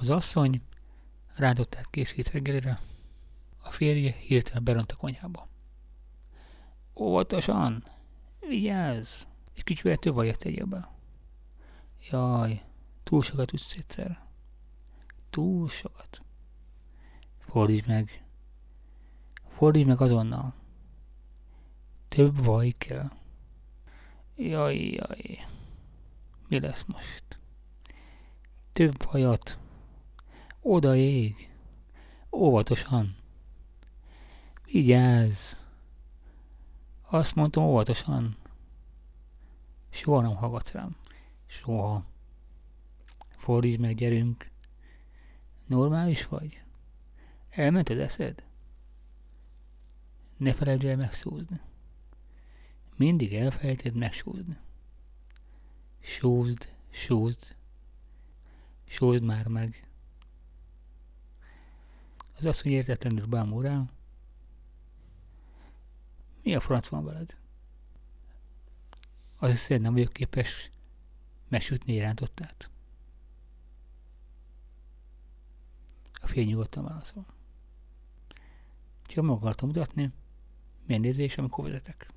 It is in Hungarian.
Az asszony rántottát készít reggelire, a férje hirtelen beront a konyhába. Óvatosan! Vigyázz! Egy kicsi vetővajat tegyél be. Jaj, túl sokat tudsz egyszer. Túl sokat. Fordítsd meg. Fordítsd meg azonnal. Több vaj kell. Jaj, jaj. Mi lesz most? Több vajat. Oda ég. Óvatosan. Vigyázz. Azt mondtam óvatosan. Soha nem hallgatsz rám. Soha. Fordítsd meg, gyerünk. Normális vagy? Elment az eszed? Ne felejtsd el megszúzni. Mindig elfelejted megsúzni. Sózd, sózd. Sózd már meg. Az asszony értetlenül bámul rám. Mi a franc van veled? Az hiszed nem vagyok képes megsütni irántottát. A fél nyugodtan válaszol. Csak meg akartam mutatni, milyen nézés, amikor vezetek.